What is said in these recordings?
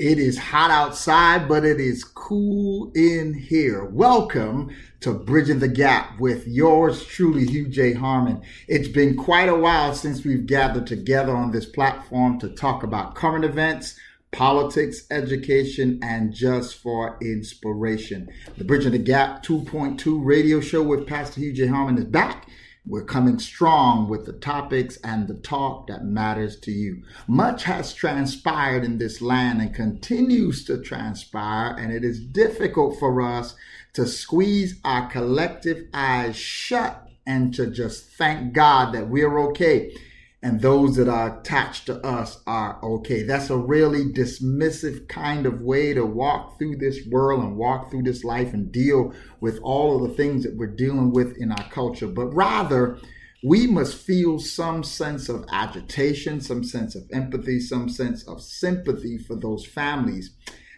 It is hot outside, but it is cool in here. Welcome to Bridging the Gap with yours truly, Hugh J. Harmon. It's been quite a while since we've gathered together on this platform to talk about current events, politics, education, and just for inspiration. The Bridging the Gap 2.2 radio show with Pastor Hugh J. Harmon is back. We're coming strong with the topics and the talk that matters to you. Much has transpired in this land and continues to transpire, and it is difficult for us to squeeze our collective eyes shut and to just thank God that we're okay and those that are attached to us are okay. That's a really dismissive kind of way to walk through this world and walk through this life and deal with all of the things that we're dealing with in our culture. But rather, we must feel some sense of agitation, some sense of empathy, some sense of sympathy for those families,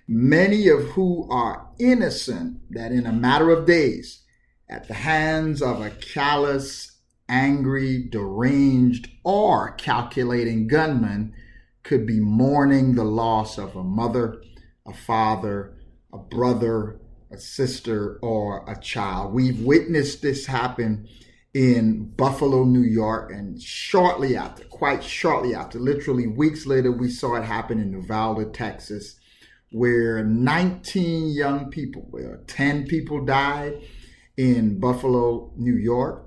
many of who are innocent, that in a matter of days, at the hands of a callous angry, deranged, or calculating gunman could be mourning the loss of a mother, a father, a brother, a sister, or a child. We've witnessed this happen in Buffalo, New York, and shortly after, quite shortly after, literally weeks later, we saw it happen in Uvalde, Texas, where 19 young people, where 10 people died in Buffalo, New York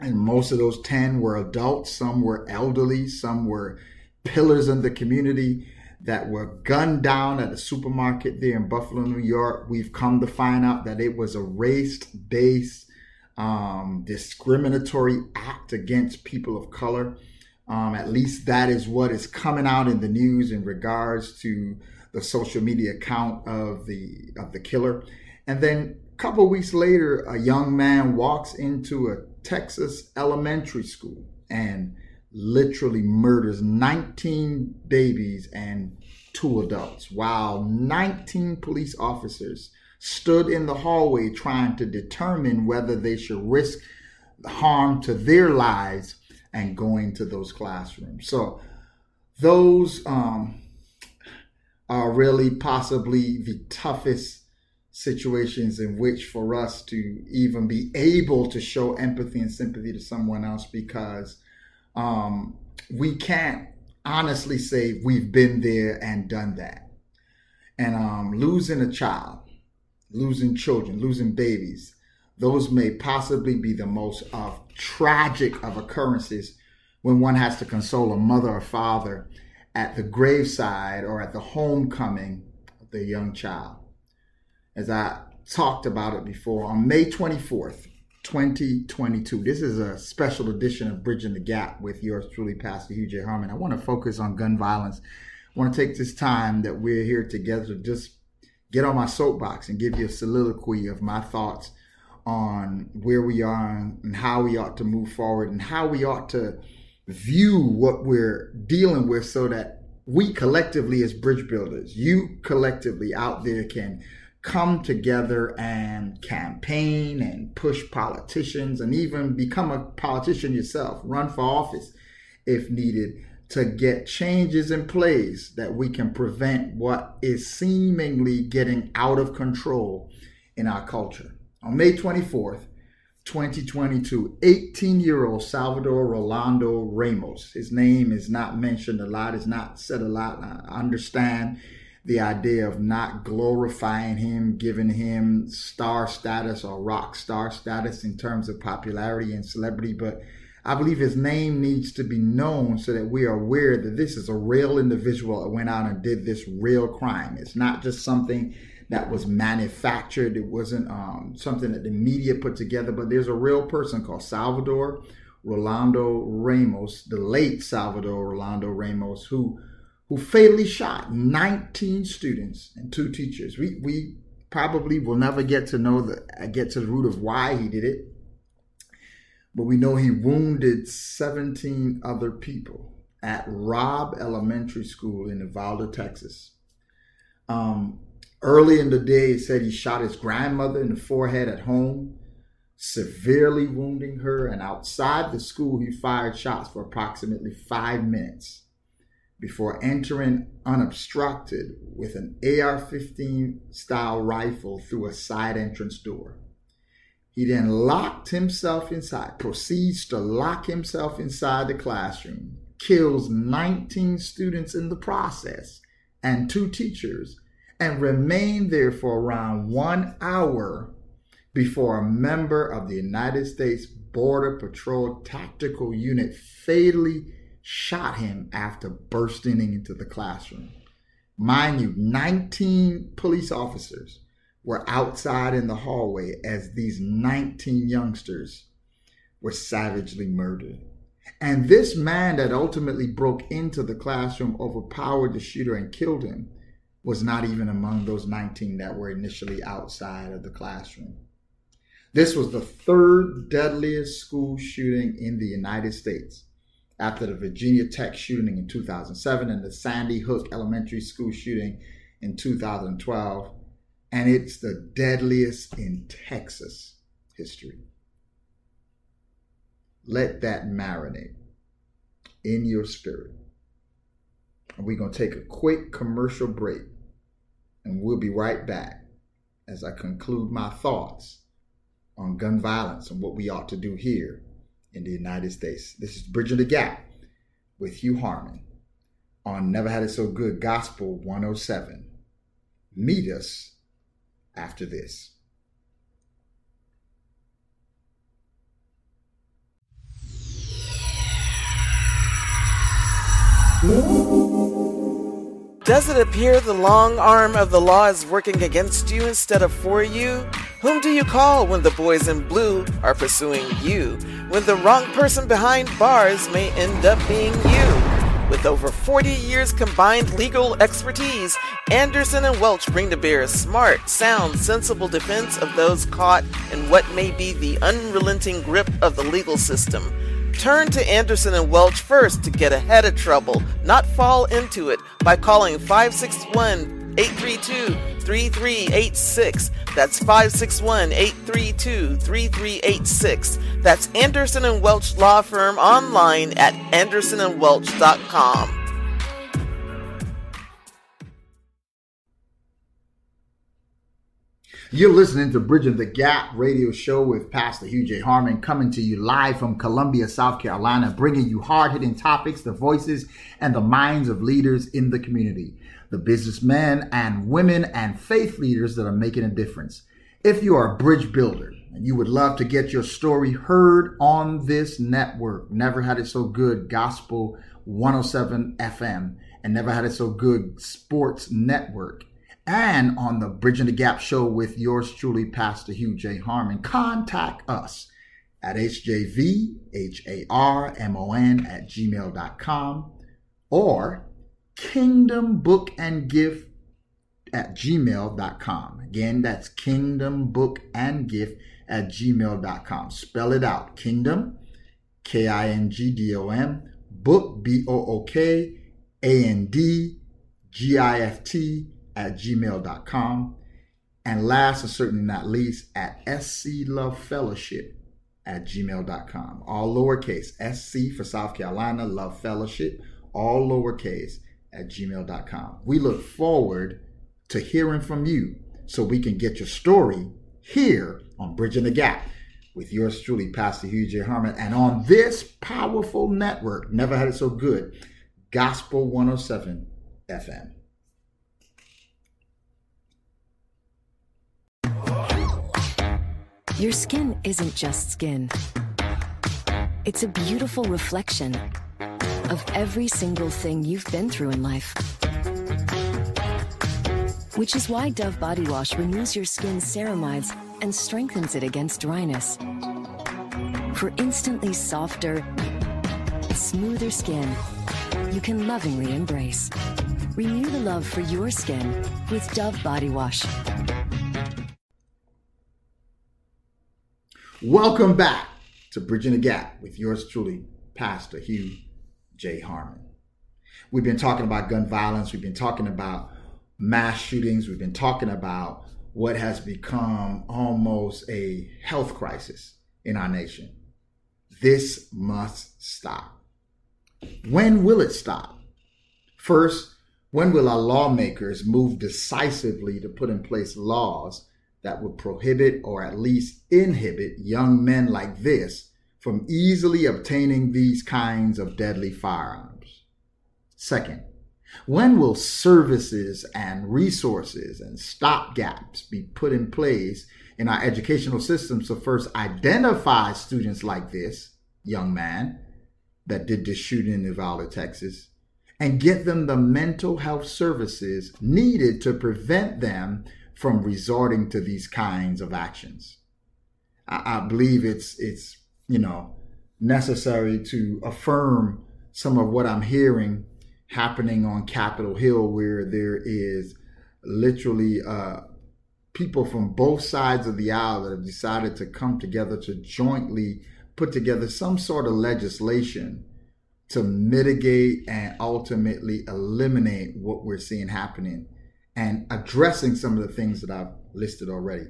and most of those 10 were adults some were elderly some were pillars in the community that were gunned down at a supermarket there in buffalo new york. We've come to find out that it was a race-based um, discriminatory act against people of color. Um, at least that is what is coming out in the news in regards to the social media account of the of the killer. And then a couple weeks later a young man walks into a Texas elementary school and literally murders 19 babies and two adults while 19 police officers stood in the hallway trying to determine whether they should risk harm to their lives and going to those classrooms. So those um, are really possibly the toughest situations in which for us to even be able to show empathy and sympathy to someone else because um, we can't honestly say we've been there and done that. And um, losing a child, losing children, losing babies, those may possibly be the most uh, tragic of occurrences when one has to console a mother or father at the graveside or at the homecoming of the young child as I talked about it before, on May 24th, 2022. This is a special edition of Bridging the Gap with yours truly, Pastor Hugh J. Harmon. I want to focus on gun violence. I want to take this time that we're here together to just get on my soapbox and give you a soliloquy of my thoughts on where we are and how we ought to move forward and how we ought to view what we're dealing with so that we collectively as bridge builders, you collectively out there can come together and campaign and push politicians and even become a politician yourself, run for office if needed to get changes in place that we can prevent what is seemingly getting out of control in our culture. On May 24th, 2022, 18 year old Salvador Rolando Ramos, his name is not mentioned a lot, is not said a lot. I understand the idea of not glorifying him, giving him star status or rock star status in terms of popularity and celebrity, but I believe his name needs to be known so that we are aware that this is a real individual that went out and did this real crime. It's not just something that was manufactured. It wasn't um, something that the media put together, but there's a real person called Salvador Rolando Ramos, the late Salvador Rolando Ramos, who who fatally shot 19 students and two teachers. We, we probably will never get to know the get to the root of why he did it, but we know he wounded 17 other people at Robb Elementary School in Uvalde, Texas. Um, early in the day, he said he shot his grandmother in the forehead at home, severely wounding her. And outside the school, he fired shots for approximately five minutes before entering unobstructed with an AR 15 style rifle through a side entrance door. He then locked himself inside, proceeds to lock himself inside the classroom, kills 19 students in the process and two teachers, and remained there for around one hour before a member of the United States Border Patrol Tactical Unit fatally shot him after bursting into the classroom. Mind you, 19 police officers were outside in the hallway as these 19 youngsters were savagely murdered. And this man that ultimately broke into the classroom, overpowered the shooter, and killed him was not even among those 19 that were initially outside of the classroom. This was the third deadliest school shooting in the United States after the Virginia Tech shooting in 2007 and the Sandy Hook Elementary School shooting in 2012. And it's the deadliest in Texas history. Let that marinate in your spirit. And we're going to take a quick commercial break. And we'll be right back as I conclude my thoughts on gun violence and what we ought to do here in the United States. This is Bridging the Gap with Hugh Harmon on Never Had It So Good Gospel 107. Meet us after this. Does it appear the long arm of the law is working against you instead of for you? Whom do you call when the boys in blue are pursuing you? When the wrong person behind bars may end up being you? With over 40 years combined legal expertise, Anderson and Welch bring to bear a smart, sound, sensible defense of those caught in what may be the unrelenting grip of the legal system. Turn to Anderson and Welch first to get ahead of trouble, not fall into it, by calling 561 832 3386. That's 561 832 3386. That's Anderson and Welch Law Firm online at andersonandwelch.com. You're listening to Bridging the Gap radio show with Pastor Hugh J. Harmon coming to you live from Columbia, South Carolina, bringing you hard hitting topics, the voices, and the minds of leaders in the community the businessmen and women and faith leaders that are making a difference. If you are a bridge builder and you would love to get your story heard on this network, Never Had It So Good Gospel 107 FM and Never Had It So Good Sports Network, and on the Bridging the Gap show with yours truly, Pastor Hugh J. Harmon, contact us at hjvharmon at gmail.com or kingdom book and gift at gmail.com. Again, that's kingdombookandgift book and gift at gmail.com. Spell it out. Kingdom, K I N G D O M, book, B O O K, A N D, G I F T at gmail.com. And last and certainly not least, at SC Love Fellowship at gmail.com. All lowercase, SC for South Carolina, Love Fellowship, all lowercase at gmail.com. We look forward to hearing from you so we can get your story here on Bridging the Gap with yours truly, Pastor Hugh J. Harmon. And on this powerful network, never had it so good, Gospel 107 FM. Your skin isn't just skin, it's a beautiful reflection of every single thing you've been through in life. Which is why Dove Body Wash renews your skin's ceramides and strengthens it against dryness. For instantly softer, smoother skin you can lovingly embrace. Renew the love for your skin with Dove Body Wash. Welcome back to Bridging the Gap with yours truly, Pastor Hugh J. Harmon. We've been talking about gun violence. We've been talking about mass shootings. We've been talking about what has become almost a health crisis in our nation. This must stop. When will it stop? First, when will our lawmakers move decisively to put in place laws that would prohibit or at least inhibit young men like this from easily obtaining these kinds of deadly firearms? Second, when will services and resources and stopgaps be put in place in our educational systems to first identify students like this young man that did this shooting in Uvalde, Texas, and get them the mental health services needed to prevent them from resorting to these kinds of actions? I, I believe it's it's you know necessary to affirm some of what I'm hearing happening on Capitol Hill, where there is literally uh, people from both sides of the aisle that have decided to come together to jointly put together some sort of legislation to mitigate and ultimately eliminate what we're seeing happening and addressing some of the things that I've listed already.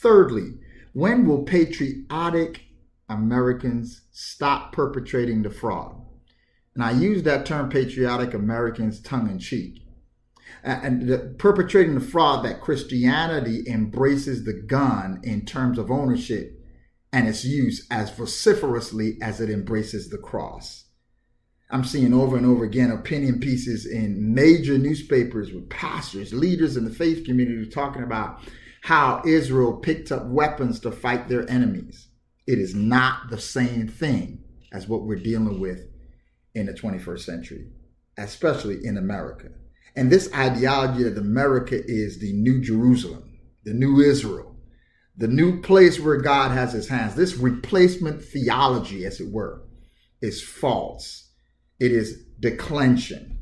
Thirdly, when will patriotic Americans stop perpetrating the fraud? And I use that term patriotic Americans tongue in cheek. And the, perpetrating the fraud that Christianity embraces the gun in terms of ownership and its use as vociferously as it embraces the cross. I'm seeing over and over again opinion pieces in major newspapers with pastors, leaders in the faith community talking about how Israel picked up weapons to fight their enemies. It is not the same thing as what we're dealing with in the 21st century, especially in America. And this ideology that America is the new Jerusalem, the new Israel, the new place where God has his hands, this replacement theology, as it were, is false. It is declension.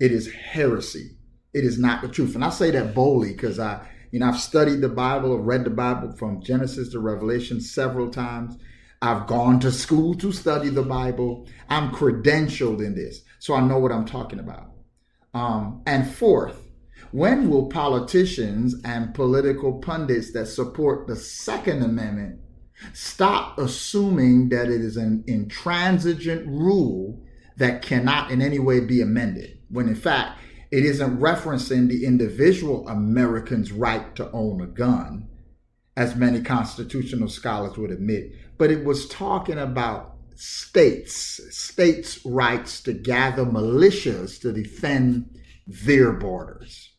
It is heresy. It is not the truth. And I say that boldly because I, you know, I've studied the Bible, I've read the Bible from Genesis to Revelation several times. I've gone to school to study the Bible. I'm credentialed in this, so I know what I'm talking about. Um, and fourth, when will politicians and political pundits that support the Second Amendment stop assuming that it is an intransigent rule that cannot in any way be amended, when in fact it isn't referencing the individual American's right to own a gun, as many constitutional scholars would admit, but it was talking about states, states' rights to gather militias to defend their borders.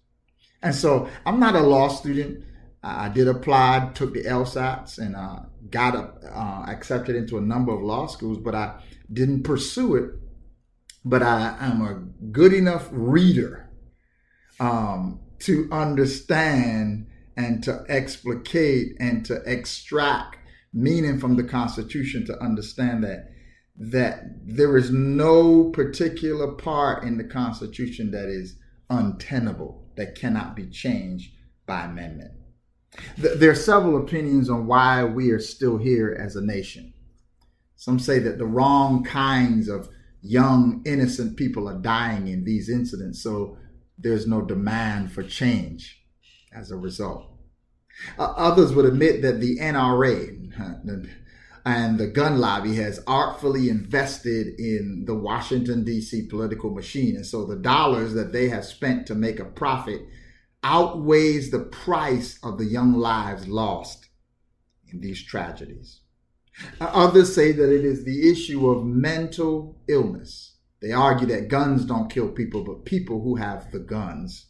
And so I'm not a law student. I did apply, took the LSATs, and uh, got uh, accepted into a number of law schools, but I didn't pursue it. But I am a good enough reader um, to understand and to explicate and to extract meaning from the Constitution to understand that that there is no particular part in the Constitution that is untenable, that cannot be changed by amendment. There are several opinions on why we are still here as a nation. Some say that the wrong kinds of young, innocent people are dying in these incidents, so there's no demand for change as a result. Others would admit that the NRA and the gun lobby has artfully invested in the Washington, D.C. political machine. And so the dollars that they have spent to make a profit outweighs the price of the young lives lost in these tragedies. Others say that it is the issue of mental illness. They argue that guns don't kill people, but people who have the guns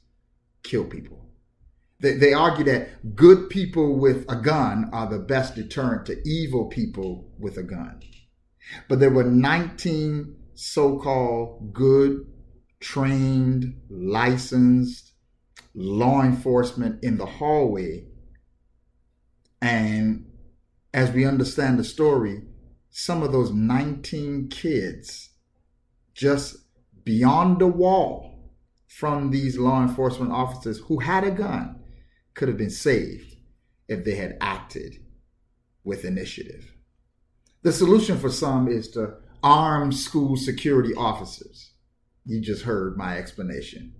kill people. They, they argue that good people with a gun are the best deterrent to evil people with a gun. But there were 19 so called good, trained, licensed law enforcement in the hallway. And as we understand the story, some of those 19 kids just beyond the wall from these law enforcement officers who had a gun could have been saved if they had acted with initiative. The solution for some is to arm school security officers. You just heard my explanation.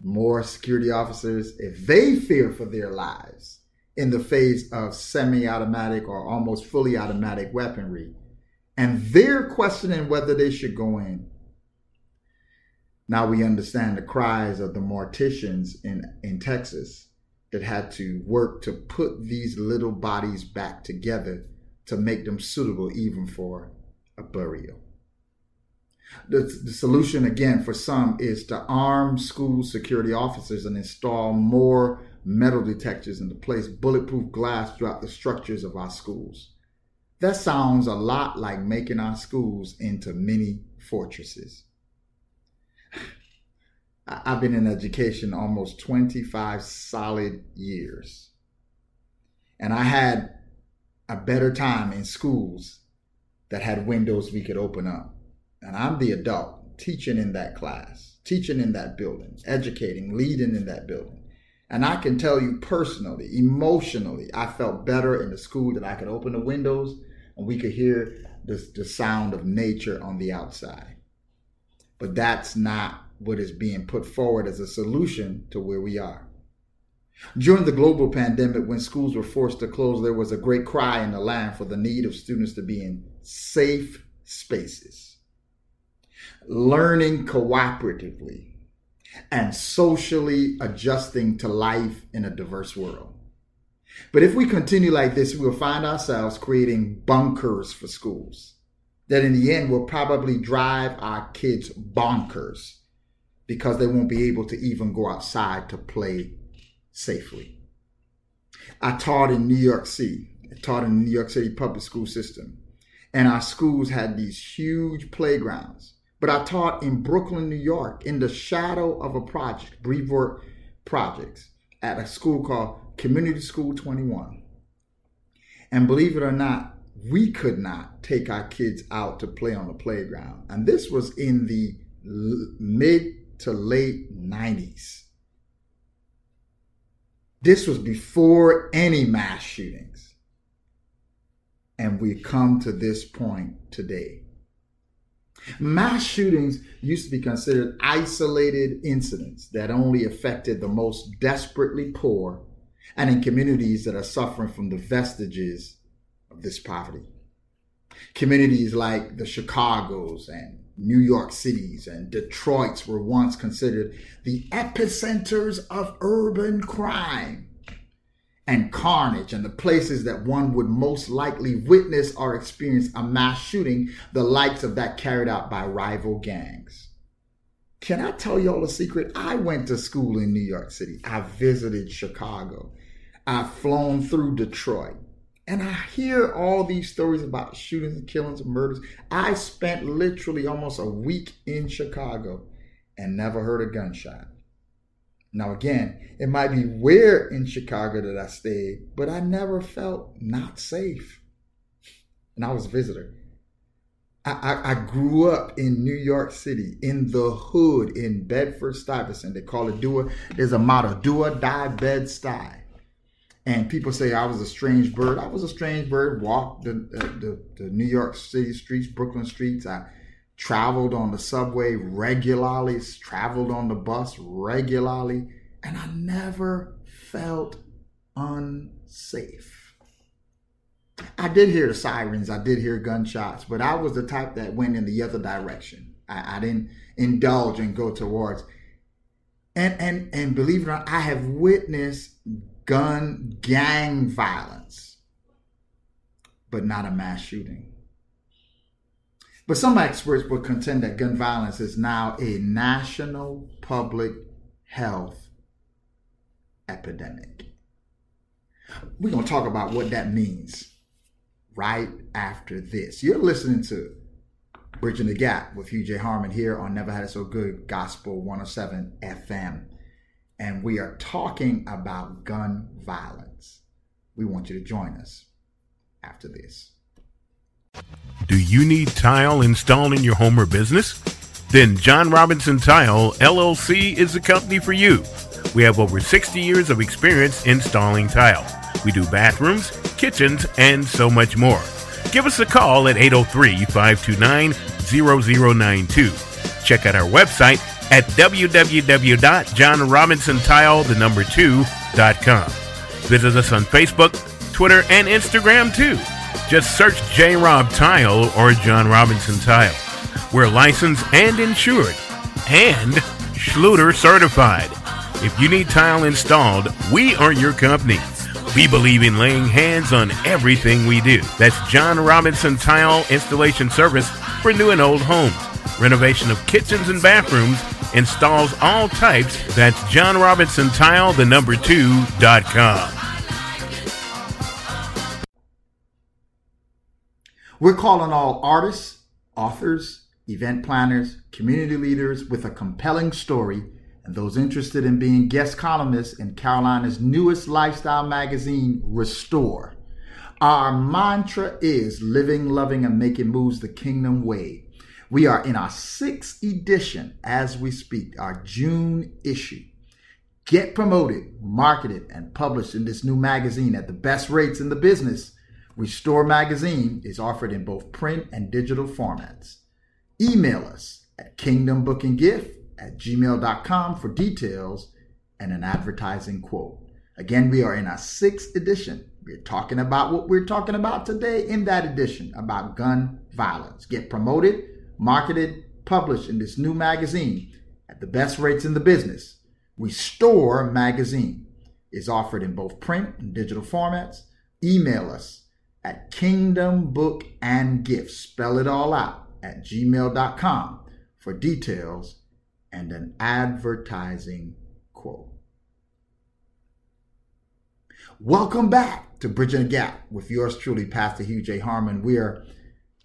More security officers, if they fear for their lives in the face of semi automatic or almost fully automatic weaponry, and they're questioning whether they should go in, Now we understand the cries of the morticians in, in Texas that had to work to put these little bodies back together to make them suitable even for a burial. The, the solution, again, for some is to arm school security officers and install more metal detectors and to place bulletproof glass throughout the structures of our schools. That sounds a lot like making our schools into mini fortresses. I've been in education almost 25 solid years. And I had a better time in schools that had windows we could open up. And I'm the adult teaching in that class, teaching in that building, educating, leading in that building. And I can tell you personally, emotionally, I felt better in the school that I could open the windows and we could hear the, the sound of nature on the outside. But that's not what is being put forward as a solution to where we are. During the global pandemic, when schools were forced to close, there was a great cry in the land for the need of students to be in safe spaces, learning cooperatively, and socially adjusting to life in a diverse world. But if we continue like this, we will find ourselves creating bunkers for schools that in the end will probably drive our kids bonkers because they won't be able to even go outside to play safely. I taught in New York City. I taught in the New York City public school system. And our schools had these huge playgrounds. But I taught in Brooklyn, New York, in the shadow of a project, Brevoort Projects, at a school called Community School 21. And believe it or not, we could not take our kids out to play on the playground. And this was in the mid to late 90s. This was before any mass shootings. And we come to this point today. Mass shootings used to be considered isolated incidents that only affected the most desperately poor and in communities that are suffering from the vestiges of this poverty. Communities like the Chicagos and New York cities and Detroits were once considered the epicenters of urban crime and carnage and the places that one would most likely witness or experience a mass shooting, the likes of that carried out by rival gangs. Can I tell y'all a secret? I went to school in New York City. I visited Chicago. I've flown through Detroit. And I hear all these stories about shootings and killings and murders. I spent literally almost a week in Chicago and never heard a gunshot. Now, again, it might be where in Chicago that I stayed, but I never felt not safe. And I was a visitor. I, I, I grew up in New York City, in the hood, in Bedford Stuyvesant. They call it do. There's a motto: do or die, bed stuy. And people say I was a strange bird. I was a strange bird. Walked the, the, the New York City streets, Brooklyn streets. I traveled on the subway regularly, traveled on the bus regularly, and I never felt unsafe. I did hear the sirens, I did hear gunshots, but I was the type that went in the other direction. I, I didn't indulge and go towards. And and and believe it or not, I have witnessed gun gang violence, but not a mass shooting. But some experts will contend that gun violence is now a national public health epidemic. We're going to talk about what that means right after this. You're listening to Bridging the Gap with Hugh J. Harmon here on Never Had It So Good Gospel 107 FM and we are talking about gun violence. We want you to join us after this. Do you need tile installed in your home or business? Then John Robinson Tile LLC is the company for you. We have over 60 years of experience installing tile. We do bathrooms, kitchens, and so much more. Give us a call at 803 529 0092. Check out our website at www.johnrobinsontile, the number two, com. Visit us on Facebook, Twitter, and Instagram too. Just search J Rob Tile or John Robinson Tile. We're licensed and insured. and Schluter certified. If you need tile installed, we are your company. We believe in laying hands on everything we do. That's John Robinson Tile Installation Service for new and old homes. Renovation of kitchens and bathrooms installs all types. That's John Robinson Tile, the number two, dot com. We're calling all artists, authors, event planners, community leaders with a compelling story, and those interested in being guest columnists in Carolina's newest lifestyle magazine, Restore. Our mantra is living, loving, and making moves the kingdom way. We are in our sixth edition as we speak, our June issue. Get promoted, marketed, and published in this new magazine at the best rates in the business. Restore Magazine is offered in both print and digital formats. Email us at kingdombookingift at gmail.com for details and an advertising quote. Again, we are in our sixth edition. We're talking about what we're talking about today in that edition about gun violence. Get promoted, marketed, published in this new magazine at the best rates in the business. Restore Magazine is offered in both print and digital formats. Email us at Kingdom Book and Gifts, spell it all out, at gmail.com for details and an advertising quote. Welcome back to Bridging the Gap with yours truly, Pastor Hugh J. Harmon. We are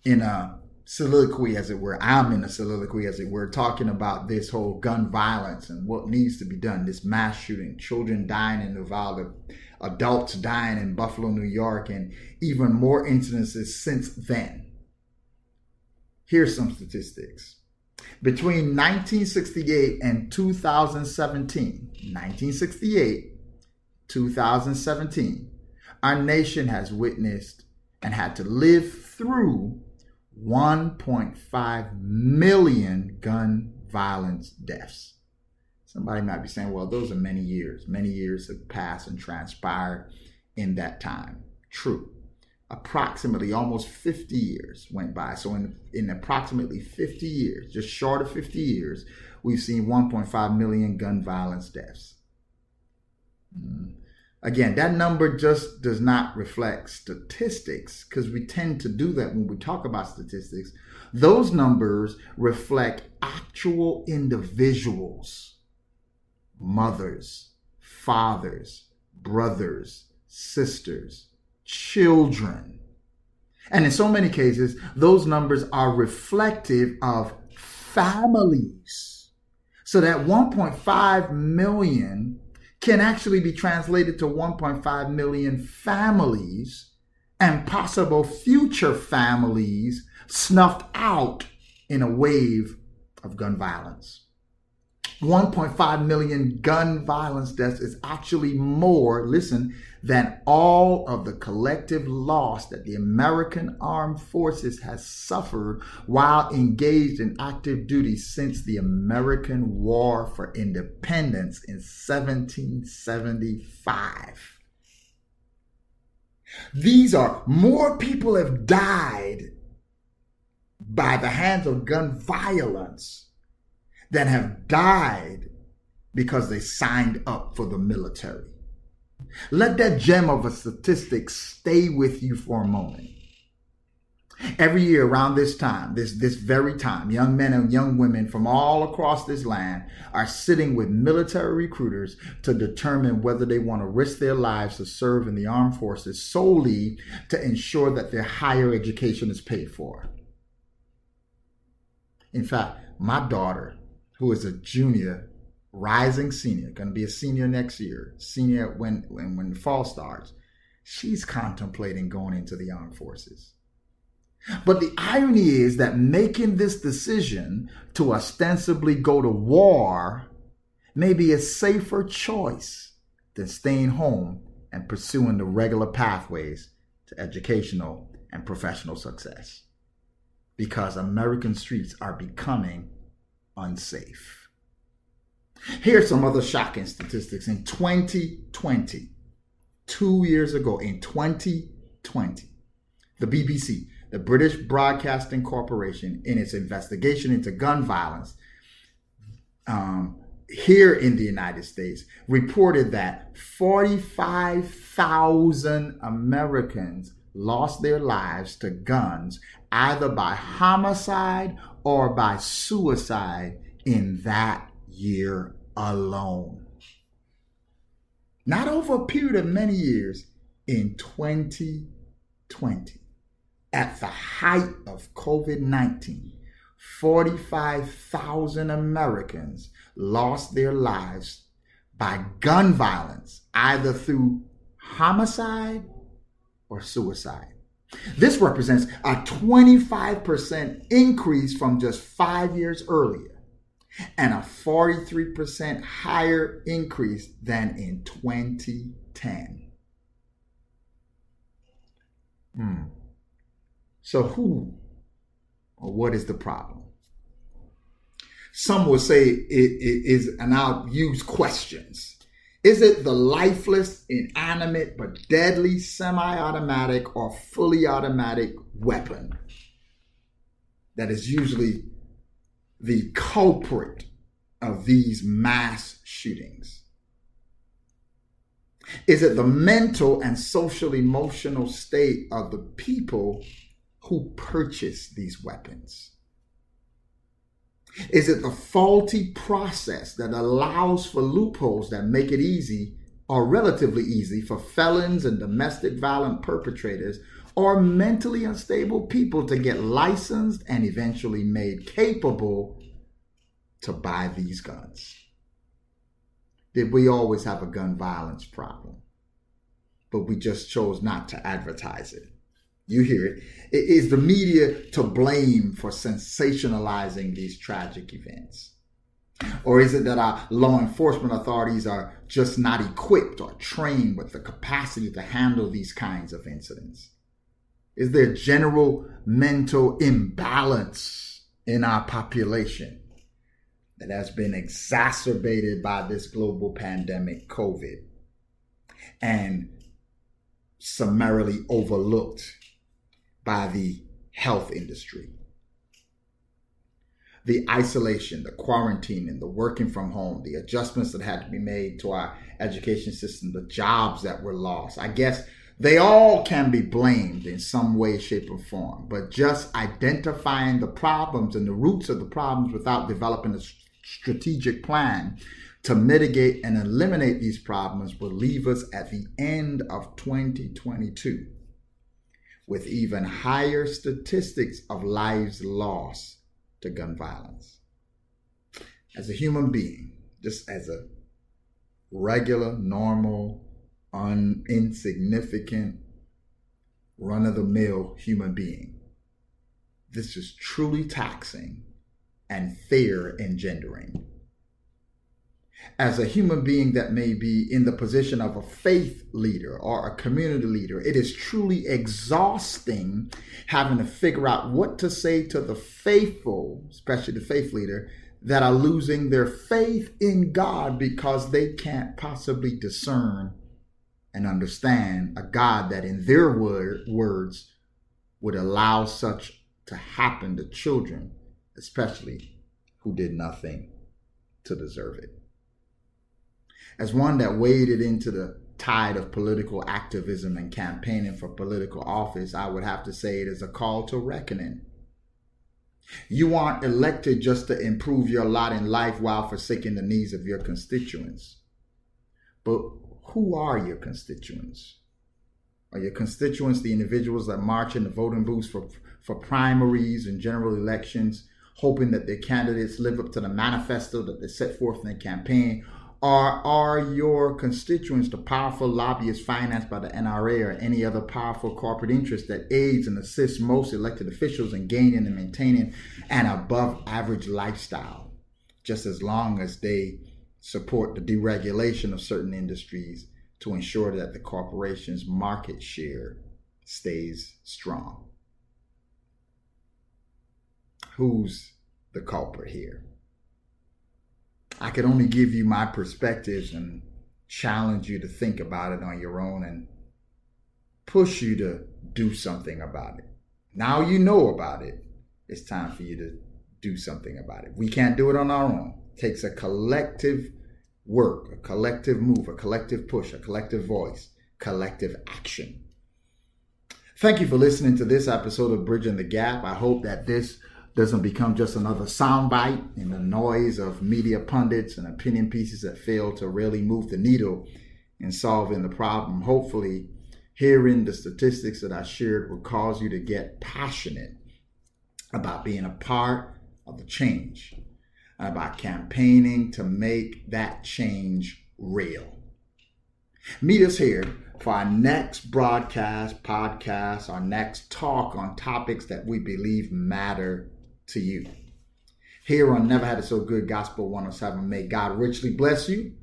in a soliloquy, as it were. I'm in a soliloquy, as it were, talking about this whole gun violence and what needs to be done. This mass shooting, children dying in Uvalde, adults dying in Buffalo, New York, and even more incidences since then. Here's some statistics. Between 1968 and 2017, 1968, 2017, our nation has witnessed and had to live through 1.5 million gun violence deaths. Somebody might be saying, well, those are many years. Many years have passed and transpired in that time. True. Approximately almost 50 years went by. So, in, in approximately 50 years, just short of 50 years, we've seen 1.5 million gun violence deaths. Mm. Again, that number just does not reflect statistics because we tend to do that when we talk about statistics. Those numbers reflect actual individuals mothers, fathers, brothers, sisters, children. And in so many cases, those numbers are reflective of families. So that 1.5 million can actually be translated to 1.5 million families and possible future families snuffed out in a wave of gun violence. 1.5 million gun violence deaths is actually more, listen, than all of the collective loss that the American Armed Forces has suffered while engaged in active duty since the American War for Independence in 1775. These are more people have died by the hands of gun violence that have died because they signed up for the military. Let that gem of a statistic stay with you for a moment. Every year around this time, this, this very time, young men and young women from all across this land are sitting with military recruiters to determine whether they want to risk their lives to serve in the armed forces solely to ensure that their higher education is paid for. In fact, my daughter who is a junior, rising senior, going to be a senior next year, senior when, when, when the fall starts, she's contemplating going into the armed forces. But the irony is that making this decision to ostensibly go to war may be a safer choice than staying home and pursuing the regular pathways to educational and professional success. Because American streets are becoming unsafe. Here's some other shocking statistics. In 2020, two years ago, in 2020, the BBC, the British Broadcasting Corporation, in its investigation into gun violence, um, here in the United States reported that 45,000 Americans lost their lives to guns either by homicide or by suicide in that year alone. Not over a period of many years, in 2020, at the height of COVID 19, 45,000 Americans lost their lives by gun violence, either through homicide or suicide. This represents a 25% increase from just five years earlier and a 43% higher increase than in 2010. Hmm. So, who or what is the problem? Some will say it, it is, and I'll use questions. Is it the lifeless, inanimate, but deadly semi automatic or fully automatic weapon that is usually the culprit of these mass shootings? Is it the mental and social emotional state of the people who purchase these weapons? Is it the faulty process that allows for loopholes that make it easy or relatively easy for felons and domestic violent perpetrators or mentally unstable people to get licensed and eventually made capable to buy these guns? Did we always have a gun violence problem? But we just chose not to advertise it. You hear it. Is the media to blame for sensationalizing these tragic events? Or is it that our law enforcement authorities are just not equipped or trained with the capacity to handle these kinds of incidents? Is there general mental imbalance in our population that has been exacerbated by this global pandemic, COVID, and summarily overlooked by the health industry. The isolation, the quarantine, and the working from home, the adjustments that had to be made to our education system, the jobs that were lost. I guess they all can be blamed in some way, shape, or form. But just identifying the problems and the roots of the problems without developing a strategic plan to mitigate and eliminate these problems will leave us at the end of 2022 with even higher statistics of lives lost to gun violence. As a human being, just as a regular, normal, un- insignificant, run of the mill human being, this is truly taxing and fear engendering as a human being that may be in the position of a faith leader or a community leader, it is truly exhausting having to figure out what to say to the faithful, especially the faith leader, that are losing their faith in God because they can't possibly discern and understand a God that, in their word, words, would allow such to happen to children, especially who did nothing to deserve it as one that waded into the tide of political activism and campaigning for political office, I would have to say it is a call to reckoning. You aren't elected just to improve your lot in life while forsaking the needs of your constituents. But who are your constituents? Are your constituents the individuals that march in the voting booths for, for primaries and general elections, hoping that their candidates live up to the manifesto that they set forth in their campaign? Are are your constituents the powerful lobbyists financed by the NRA or any other powerful corporate interest that aids and assists most elected officials in gaining and maintaining an above average lifestyle, just as long as they support the deregulation of certain industries to ensure that the corporation's market share stays strong? Who's the culprit here? I can only give you my perspectives and challenge you to think about it on your own and push you to do something about it. Now you know about it. It's time for you to do something about it. We can't do it on our own. It takes a collective work, a collective move, a collective push, a collective voice, collective action. Thank you for listening to this episode of Bridging the Gap. I hope that this doesn't become just another soundbite in the noise of media pundits and opinion pieces that fail to really move the needle in solving the problem. Hopefully, hearing the statistics that I shared will cause you to get passionate about being a part of the change, and about campaigning to make that change real. Meet us here for our next broadcast, podcast, our next talk on topics that we believe matter to you. Here on Never Had It So Good Gospel 107, may God richly bless you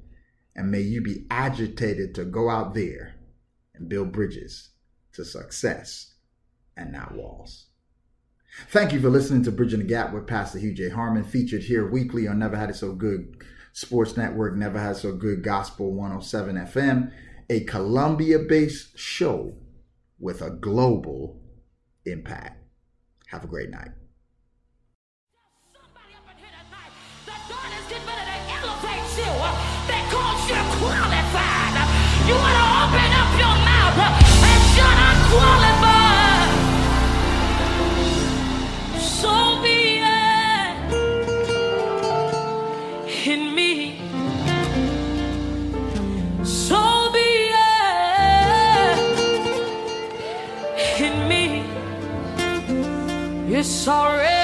and may you be agitated to go out there and build bridges to success and not walls. Thank you for listening to Bridging the Gap with Pastor Hugh J. Harmon, featured here weekly on Never Had It So Good Sports Network, Never Had It So Good Gospel 107 FM, a Columbia based show with a global impact. Have a great night. Skill that calls you qualified. You want to open up your mouth and shout, I'm qualified. So be it in me. So be it in me. It's already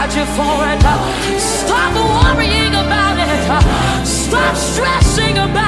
qualified you for it. Stop worrying about it. Stop stressing about it.